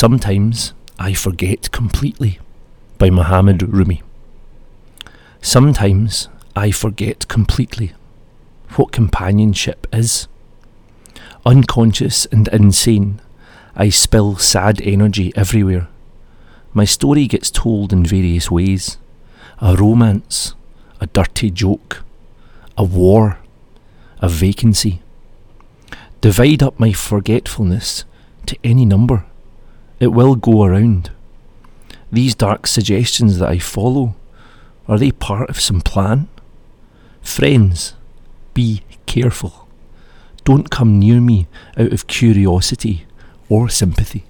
Sometimes I forget completely by Muhammad Rumi. Sometimes I forget completely what companionship is. Unconscious and insane, I spill sad energy everywhere. My story gets told in various ways a romance, a dirty joke, a war, a vacancy. Divide up my forgetfulness to any number. It will go around. These dark suggestions that I follow, are they part of some plan? Friends, be careful. Don't come near me out of curiosity or sympathy.